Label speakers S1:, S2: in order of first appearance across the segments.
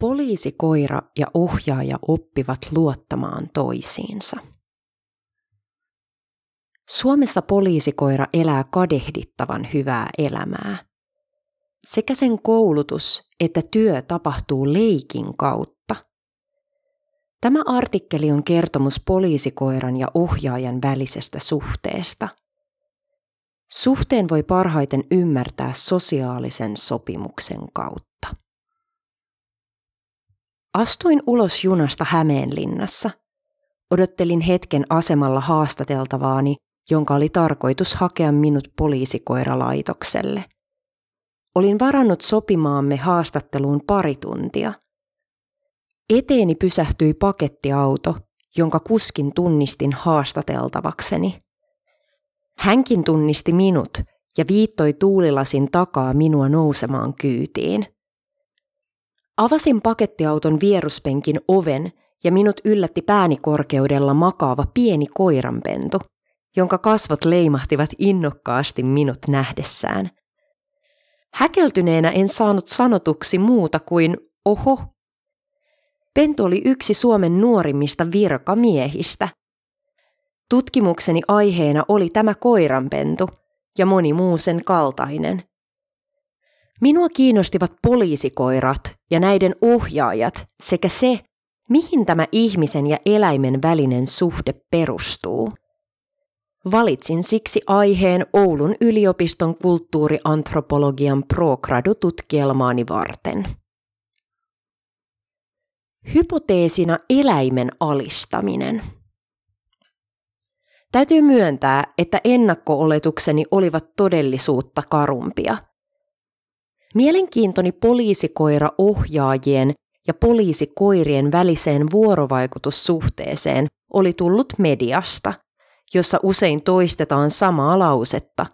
S1: Poliisikoira ja ohjaaja oppivat luottamaan toisiinsa. Suomessa poliisikoira elää kadehdittavan hyvää elämää. Sekä sen koulutus että työ tapahtuu leikin kautta. Tämä artikkeli on kertomus poliisikoiran ja ohjaajan välisestä suhteesta. Suhteen voi parhaiten ymmärtää sosiaalisen sopimuksen kautta. Astuin ulos junasta Hämeenlinnassa. Odottelin hetken asemalla haastateltavaani, jonka oli tarkoitus hakea minut poliisikoiralaitokselle. Olin varannut sopimaamme haastatteluun pari tuntia. Eteeni pysähtyi pakettiauto, jonka kuskin tunnistin haastateltavakseni. Hänkin tunnisti minut ja viittoi tuulilasin takaa minua nousemaan kyytiin. Avasin pakettiauton vieruspenkin oven ja minut yllätti päänikorkeudella makaava pieni koiranpentu, jonka kasvot leimahtivat innokkaasti minut nähdessään. Häkeltyneenä en saanut sanotuksi muuta kuin oho. Pentu oli yksi Suomen nuorimmista virkamiehistä. Tutkimukseni aiheena oli tämä koiranpentu ja moni muu sen kaltainen. Minua kiinnostivat poliisikoirat ja näiden ohjaajat sekä se, mihin tämä ihmisen ja eläimen välinen suhde perustuu. Valitsin siksi aiheen Oulun yliopiston kulttuuriantropologian pro-gradu-tutkielmaani varten. Hypoteesina eläimen alistaminen. Täytyy myöntää, että ennakko-oletukseni olivat todellisuutta karumpia – Mielenkiintoni poliisikoira-ohjaajien ja poliisikoirien väliseen vuorovaikutussuhteeseen oli tullut mediasta, jossa usein toistetaan samaa lausetta.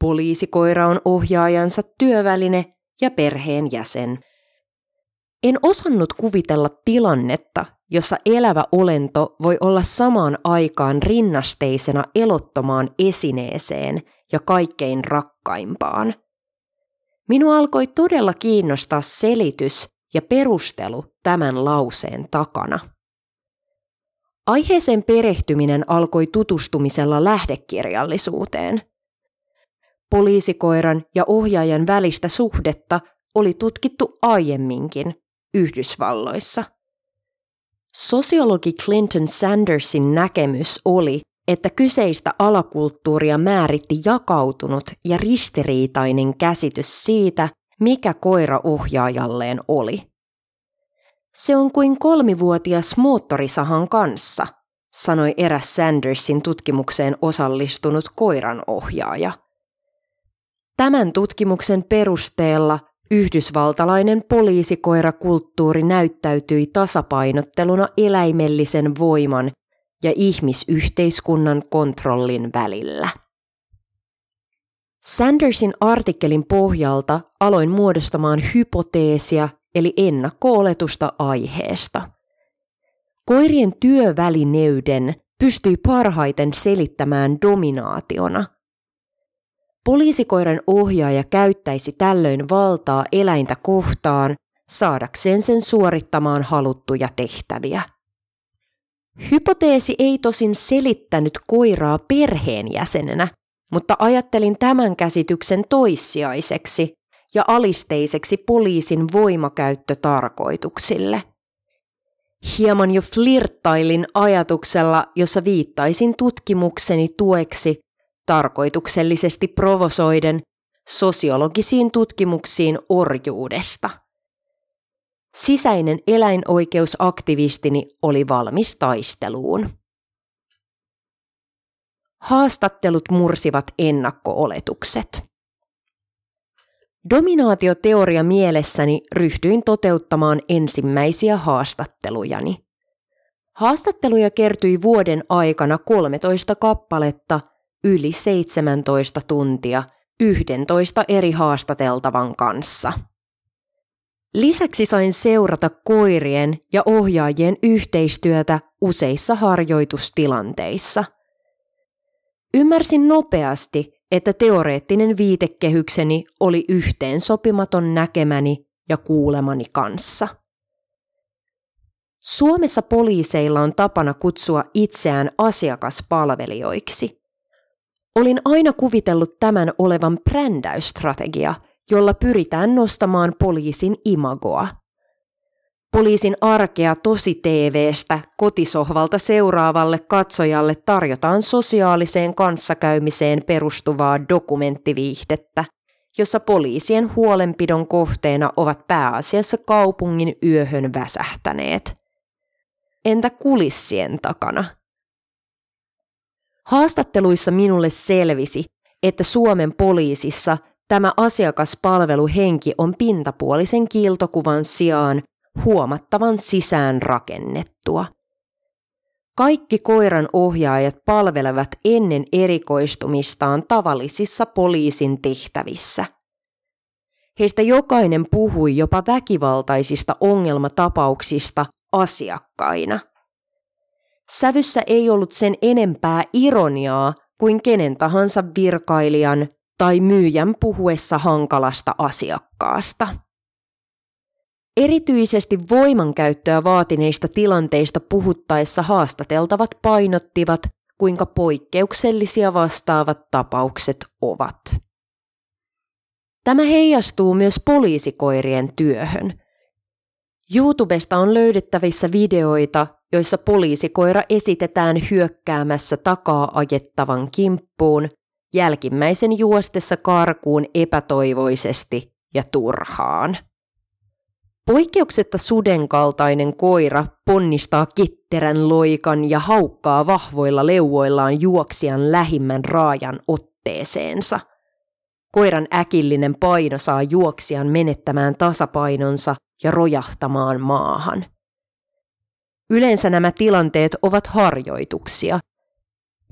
S1: Poliisikoira on ohjaajansa työväline ja perheen jäsen. En osannut kuvitella tilannetta, jossa elävä olento voi olla samaan aikaan rinnasteisena elottomaan esineeseen ja kaikkein rakkaimpaan – Minua alkoi todella kiinnostaa selitys ja perustelu tämän lauseen takana. Aiheeseen perehtyminen alkoi tutustumisella lähdekirjallisuuteen. Poliisikoiran ja ohjaajan välistä suhdetta oli tutkittu aiemminkin Yhdysvalloissa. Sosiologi Clinton Sandersin näkemys oli, että kyseistä alakulttuuria määritti jakautunut ja ristiriitainen käsitys siitä, mikä koira ohjaajalleen oli. Se on kuin kolmivuotias moottorisahan kanssa, sanoi eräs Sandersin tutkimukseen osallistunut koiran ohjaaja. Tämän tutkimuksen perusteella yhdysvaltalainen poliisikoirakulttuuri näyttäytyi tasapainotteluna eläimellisen voiman ja ihmisyhteiskunnan kontrollin välillä. Sandersin artikkelin pohjalta aloin muodostamaan hypoteesia eli ennakko-oletusta aiheesta. Koirien työvälineyden pystyi parhaiten selittämään dominaationa. Poliisikoiran ohjaaja käyttäisi tällöin valtaa eläintä kohtaan saadakseen sen suorittamaan haluttuja tehtäviä. Hypoteesi ei tosin selittänyt koiraa perheenjäsenenä, mutta ajattelin tämän käsityksen toissijaiseksi ja alisteiseksi poliisin voimakäyttötarkoituksille. Hieman jo flirttailin ajatuksella, jossa viittaisin tutkimukseni tueksi tarkoituksellisesti provosoiden sosiologisiin tutkimuksiin orjuudesta – Sisäinen eläinoikeusaktivistini oli valmis taisteluun. Haastattelut mursivat ennakko-oletukset. Dominaatioteoria mielessäni ryhtyin toteuttamaan ensimmäisiä haastattelujani. Haastatteluja kertyi vuoden aikana 13 kappaletta yli 17 tuntia 11 eri haastateltavan kanssa. Lisäksi sain seurata koirien ja ohjaajien yhteistyötä useissa harjoitustilanteissa. Ymmärsin nopeasti, että teoreettinen viitekehykseni oli yhteen sopimaton näkemäni ja kuulemani kanssa. Suomessa poliiseilla on tapana kutsua itseään asiakaspalvelijoiksi. Olin aina kuvitellut tämän olevan brändäysstrategia, jolla pyritään nostamaan poliisin imagoa. Poliisin arkea tosi TVstä kotisohvalta seuraavalle katsojalle tarjotaan sosiaaliseen kanssakäymiseen perustuvaa dokumenttiviihdettä, jossa poliisien huolenpidon kohteena ovat pääasiassa kaupungin yöhön väsähtäneet. Entä kulissien takana? Haastatteluissa minulle selvisi, että Suomen poliisissa tämä asiakaspalveluhenki on pintapuolisen kiiltokuvan sijaan huomattavan sisään rakennettua. Kaikki koiran ohjaajat palvelevat ennen erikoistumistaan tavallisissa poliisin tehtävissä. Heistä jokainen puhui jopa väkivaltaisista ongelmatapauksista asiakkaina. Sävyssä ei ollut sen enempää ironiaa kuin kenen tahansa virkailijan tai myyjän puhuessa hankalasta asiakkaasta. Erityisesti voimankäyttöä vaatineista tilanteista puhuttaessa haastateltavat painottivat, kuinka poikkeuksellisia vastaavat tapaukset ovat. Tämä heijastuu myös poliisikoirien työhön. YouTubesta on löydettävissä videoita, joissa poliisikoira esitetään hyökkäämässä takaa ajettavan kimppuun, jälkimmäisen juostessa karkuun epätoivoisesti ja turhaan. Poikkeuksetta suden kaltainen koira ponnistaa kitterän loikan ja haukkaa vahvoilla leuvoillaan juoksijan lähimmän raajan otteeseensa. Koiran äkillinen paino saa juoksijan menettämään tasapainonsa ja rojahtamaan maahan. Yleensä nämä tilanteet ovat harjoituksia.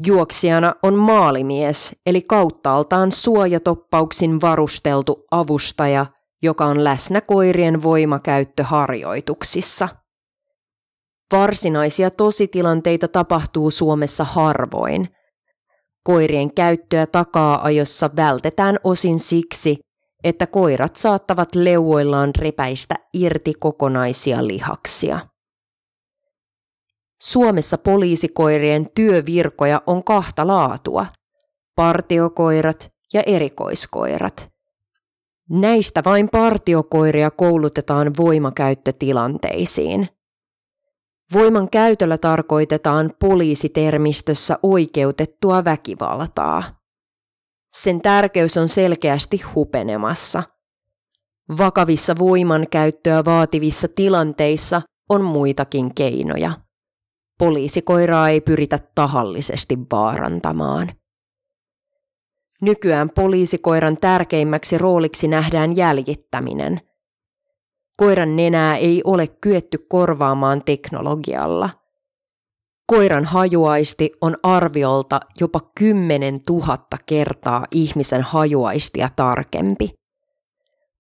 S1: Juoksijana on maalimies, eli kauttaaltaan suojatoppauksin varusteltu avustaja – joka on läsnä koirien voimakäyttöharjoituksissa. Varsinaisia tositilanteita tapahtuu Suomessa harvoin. Koirien käyttöä takaa-ajossa vältetään osin siksi, että koirat saattavat leuoillaan repäistä irti kokonaisia lihaksia. Suomessa poliisikoirien työvirkoja on kahta laatua, partiokoirat ja erikoiskoirat. Näistä vain partiokoiria koulutetaan voimakäyttötilanteisiin. Voiman käytöllä tarkoitetaan poliisitermistössä oikeutettua väkivaltaa. Sen tärkeys on selkeästi hupenemassa. Vakavissa voimankäyttöä vaativissa tilanteissa on muitakin keinoja. Poliisikoiraa ei pyritä tahallisesti vaarantamaan. Nykyään poliisikoiran tärkeimmäksi rooliksi nähdään jäljittäminen. Koiran nenää ei ole kyetty korvaamaan teknologialla. Koiran hajuaisti on arviolta jopa 10 000 kertaa ihmisen hajuaistia tarkempi.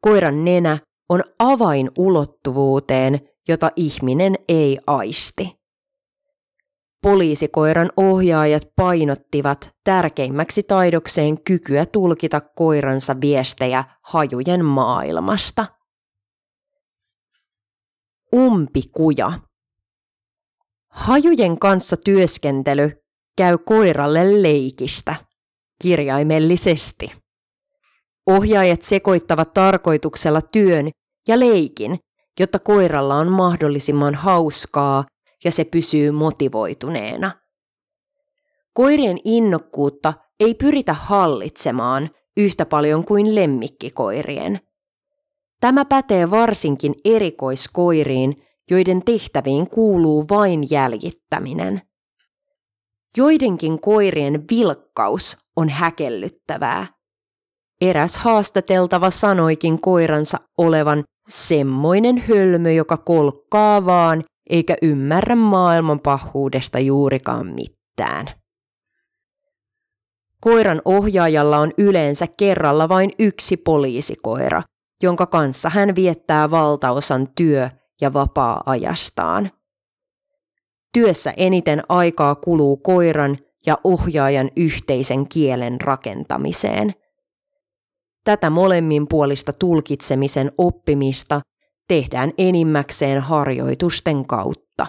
S1: Koiran nenä on avain ulottuvuuteen, jota ihminen ei aisti poliisikoiran ohjaajat painottivat tärkeimmäksi taidokseen kykyä tulkita koiransa viestejä hajujen maailmasta. Umpikuja. Hajujen kanssa työskentely käy koiralle leikistä, kirjaimellisesti. Ohjaajat sekoittavat tarkoituksella työn ja leikin, jotta koiralla on mahdollisimman hauskaa ja se pysyy motivoituneena. Koirien innokkuutta ei pyritä hallitsemaan yhtä paljon kuin lemmikkikoirien. Tämä pätee varsinkin erikoiskoiriin, joiden tehtäviin kuuluu vain jäljittäminen. Joidenkin koirien vilkkaus on häkellyttävää. Eräs haastateltava sanoikin koiransa olevan semmoinen hölmö, joka kolkkaa vaan eikä ymmärrä maailman pahuudesta juurikaan mitään. Koiran ohjaajalla on yleensä kerralla vain yksi poliisikoira, jonka kanssa hän viettää valtaosan työ- ja vapaa-ajastaan. Työssä eniten aikaa kuluu koiran ja ohjaajan yhteisen kielen rakentamiseen. Tätä molemminpuolista tulkitsemisen oppimista tehdään enimmäkseen harjoitusten kautta.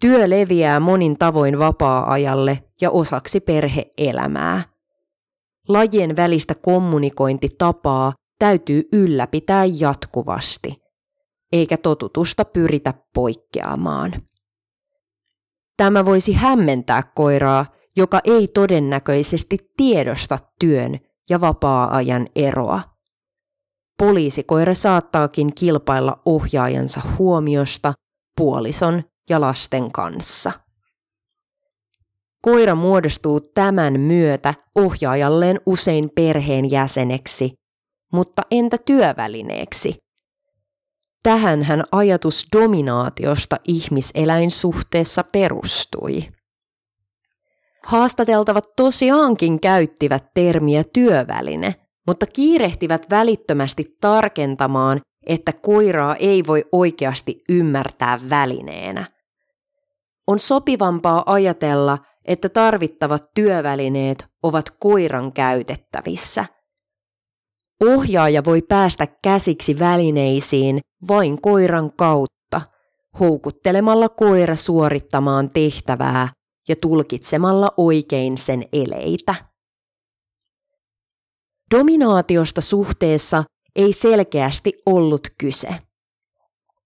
S1: Työ leviää monin tavoin vapaa-ajalle ja osaksi perheelämää. Lajien välistä kommunikointitapaa täytyy ylläpitää jatkuvasti, eikä totutusta pyritä poikkeamaan. Tämä voisi hämmentää koiraa, joka ei todennäköisesti tiedosta työn ja vapaa-ajan eroa. Poliisikoira saattaakin kilpailla ohjaajansa huomiosta puolison ja lasten kanssa. Koira muodostuu tämän myötä ohjaajalleen usein perheen jäseneksi, mutta entä työvälineeksi? Tähänhän ajatus dominaatiosta ihmiseläinsuhteessa perustui. Haastateltavat tosiaankin käyttivät termiä työväline, mutta kiirehtivät välittömästi tarkentamaan, että koiraa ei voi oikeasti ymmärtää välineenä. On sopivampaa ajatella, että tarvittavat työvälineet ovat koiran käytettävissä. Ohjaaja voi päästä käsiksi välineisiin vain koiran kautta, houkuttelemalla koira suorittamaan tehtävää ja tulkitsemalla oikein sen eleitä. Dominaatiosta suhteessa ei selkeästi ollut kyse.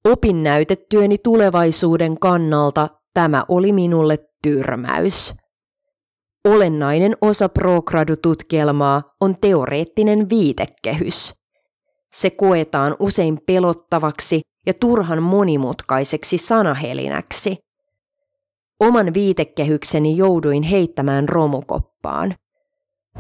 S1: Opinnäytetyöni tulevaisuuden kannalta tämä oli minulle tyrmäys. Olennainen osa progradu-tutkielmaa on teoreettinen viitekehys. Se koetaan usein pelottavaksi ja turhan monimutkaiseksi sanahelinäksi. Oman viitekehykseni jouduin heittämään romukoppaan.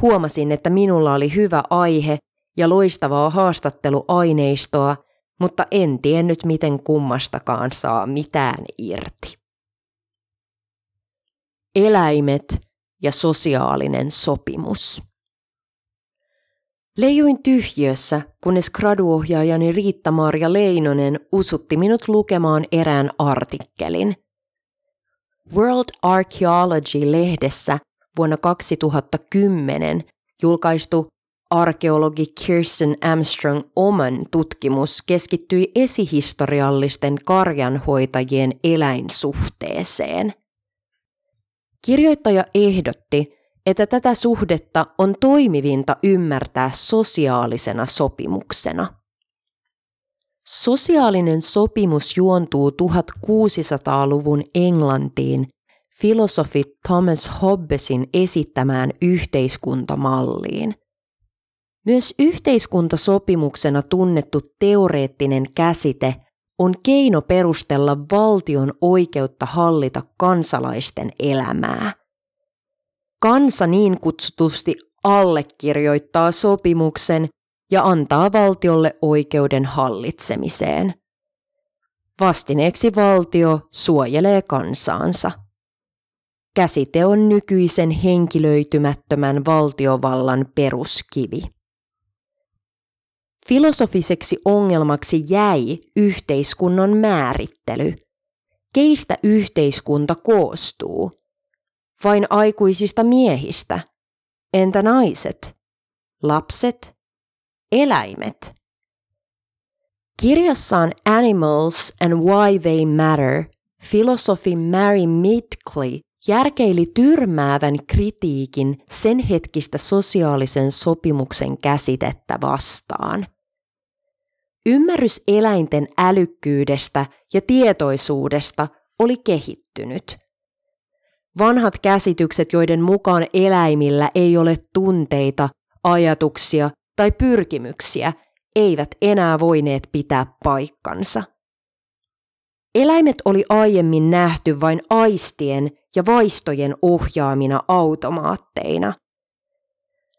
S1: Huomasin, että minulla oli hyvä aihe ja loistavaa haastatteluaineistoa, mutta en tiennyt, miten kummastakaan saa mitään irti. Eläimet ja sosiaalinen sopimus. Leijuin tyhjössä, kunnes graduohjaajani Riitta-Maria Leinonen usutti minut lukemaan erään artikkelin. World Archaeology-lehdessä vuonna 2010 julkaistu arkeologi Kirsten Armstrong oman tutkimus keskittyi esihistoriallisten karjanhoitajien eläinsuhteeseen. Kirjoittaja ehdotti, että tätä suhdetta on toimivinta ymmärtää sosiaalisena sopimuksena. Sosiaalinen sopimus juontuu 1600-luvun Englantiin filosofi Thomas Hobbesin esittämään yhteiskuntamalliin. Myös yhteiskuntasopimuksena tunnettu teoreettinen käsite on keino perustella valtion oikeutta hallita kansalaisten elämää. Kansa niin kutsutusti allekirjoittaa sopimuksen ja antaa valtiolle oikeuden hallitsemiseen. Vastineeksi valtio suojelee kansaansa. Käsite on nykyisen henkilöitymättömän valtiovallan peruskivi. Filosofiseksi ongelmaksi jäi yhteiskunnan määrittely. Keistä yhteiskunta koostuu? Vain aikuisista miehistä? Entä naiset? Lapset? Eläimet? Kirjassaan Animals and Why They Matter filosofi Mary Midgley järkeili tyrmäävän kritiikin sen hetkistä sosiaalisen sopimuksen käsitettä vastaan. Ymmärrys eläinten älykkyydestä ja tietoisuudesta oli kehittynyt. Vanhat käsitykset, joiden mukaan eläimillä ei ole tunteita, ajatuksia tai pyrkimyksiä, eivät enää voineet pitää paikkansa. Eläimet oli aiemmin nähty vain aistien ja vaistojen ohjaamina automaatteina.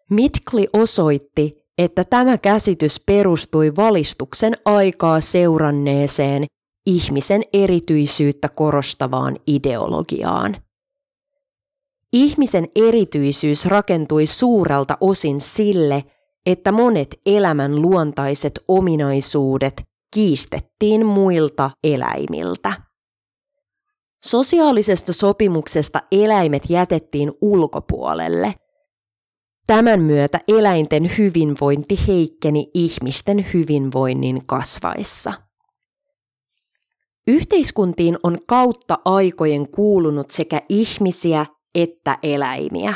S1: Mitkli osoitti, että tämä käsitys perustui valistuksen aikaa seuranneeseen ihmisen erityisyyttä korostavaan ideologiaan. Ihmisen erityisyys rakentui suurelta osin sille, että monet elämän luontaiset ominaisuudet kiistettiin muilta eläimiltä. Sosiaalisesta sopimuksesta eläimet jätettiin ulkopuolelle. Tämän myötä eläinten hyvinvointi heikkeni ihmisten hyvinvoinnin kasvaessa. Yhteiskuntiin on kautta aikojen kuulunut sekä ihmisiä että eläimiä.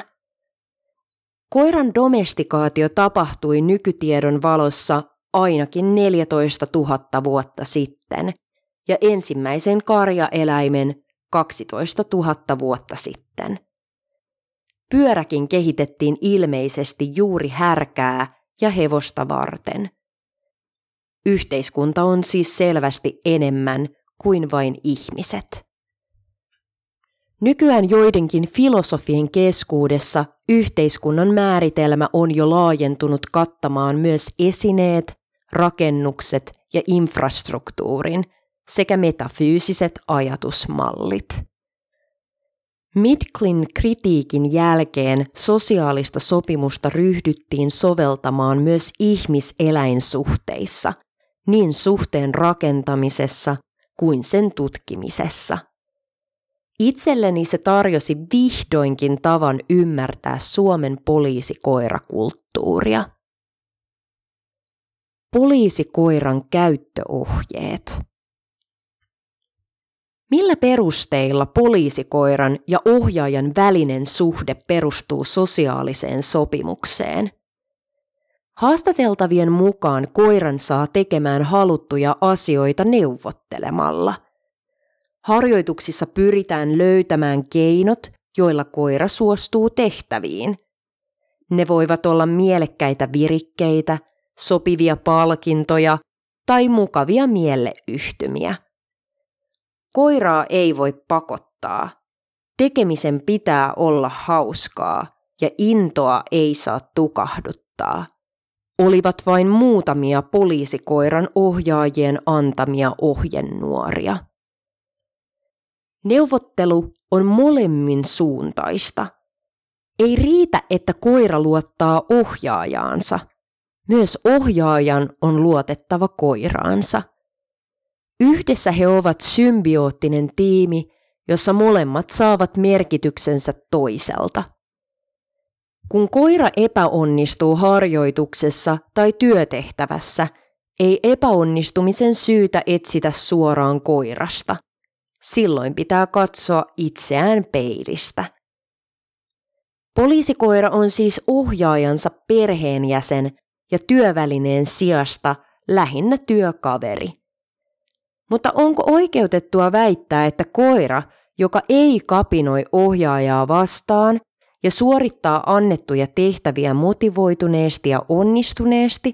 S1: Koiran domestikaatio tapahtui nykytiedon valossa ainakin 14 000 vuotta sitten ja ensimmäisen karjaeläimen 12 000 vuotta sitten. Pyöräkin kehitettiin ilmeisesti juuri härkää ja hevosta varten. Yhteiskunta on siis selvästi enemmän kuin vain ihmiset. Nykyään joidenkin filosofien keskuudessa yhteiskunnan määritelmä on jo laajentunut kattamaan myös esineet, rakennukset ja infrastruktuurin sekä metafyysiset ajatusmallit. Midklin kritiikin jälkeen sosiaalista sopimusta ryhdyttiin soveltamaan myös ihmiseläinsuhteissa, niin suhteen rakentamisessa kuin sen tutkimisessa. Itselleni se tarjosi vihdoinkin tavan ymmärtää Suomen poliisikoirakulttuuria. Poliisikoiran käyttöohjeet. Millä perusteilla poliisikoiran ja ohjaajan välinen suhde perustuu sosiaaliseen sopimukseen? Haastateltavien mukaan koiran saa tekemään haluttuja asioita neuvottelemalla. Harjoituksissa pyritään löytämään keinot, joilla koira suostuu tehtäviin. Ne voivat olla mielekkäitä virikkeitä, sopivia palkintoja tai mukavia mieleyhtymiä. Koiraa ei voi pakottaa. Tekemisen pitää olla hauskaa ja intoa ei saa tukahduttaa. Olivat vain muutamia poliisikoiran ohjaajien antamia ohjenuoria. Neuvottelu on molemmin suuntaista. Ei riitä, että koira luottaa ohjaajaansa. Myös ohjaajan on luotettava koiraansa – Yhdessä he ovat symbioottinen tiimi, jossa molemmat saavat merkityksensä toiselta. Kun koira epäonnistuu harjoituksessa tai työtehtävässä, ei epäonnistumisen syytä etsitä suoraan koirasta. Silloin pitää katsoa itseään peilistä. Poliisikoira on siis ohjaajansa perheenjäsen ja työvälineen sijasta lähinnä työkaveri. Mutta onko oikeutettua väittää, että koira, joka ei kapinoi ohjaajaa vastaan ja suorittaa annettuja tehtäviä motivoituneesti ja onnistuneesti,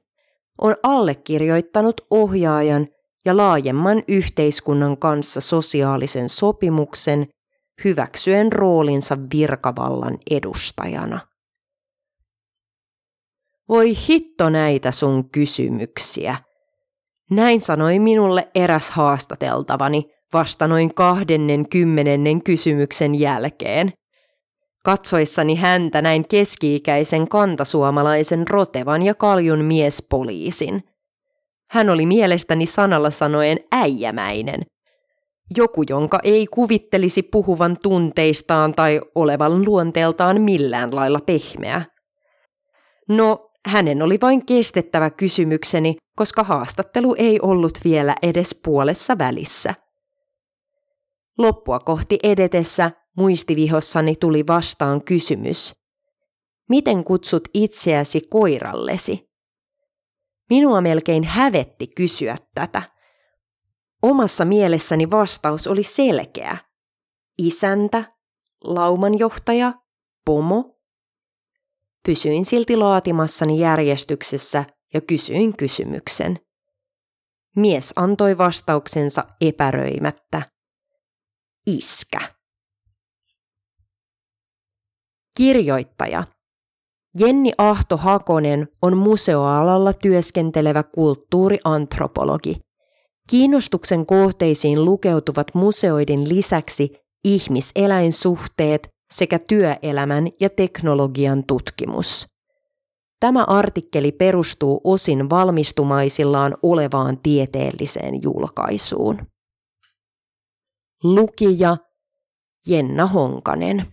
S1: on allekirjoittanut ohjaajan ja laajemman yhteiskunnan kanssa sosiaalisen sopimuksen hyväksyen roolinsa virkavallan edustajana. Voi hitto näitä sun kysymyksiä – näin sanoi minulle eräs haastateltavani vasta noin kahdennen kymmenennen kysymyksen jälkeen. Katsoissani häntä näin keski-ikäisen kantasuomalaisen rotevan ja kaljun miespoliisin. Hän oli mielestäni sanalla sanoen äijämäinen. Joku, jonka ei kuvittelisi puhuvan tunteistaan tai olevan luonteeltaan millään lailla pehmeä. No, hänen oli vain kestettävä kysymykseni, koska haastattelu ei ollut vielä edes puolessa välissä. Loppua kohti edetessä muistivihossani tuli vastaan kysymys. Miten kutsut itseäsi koirallesi? Minua melkein hävetti kysyä tätä. Omassa mielessäni vastaus oli selkeä. Isäntä, laumanjohtaja, pomo Pysyin silti laatimassani järjestyksessä ja kysyin kysymyksen. Mies antoi vastauksensa epäröimättä. Iskä. Kirjoittaja. Jenni Ahto Hakonen on museoalalla työskentelevä kulttuuriantropologi. Kiinnostuksen kohteisiin lukeutuvat museoiden lisäksi ihmiseläinsuhteet, sekä työelämän ja teknologian tutkimus. Tämä artikkeli perustuu osin valmistumaisillaan olevaan tieteelliseen julkaisuun. Lukija Jenna Honkanen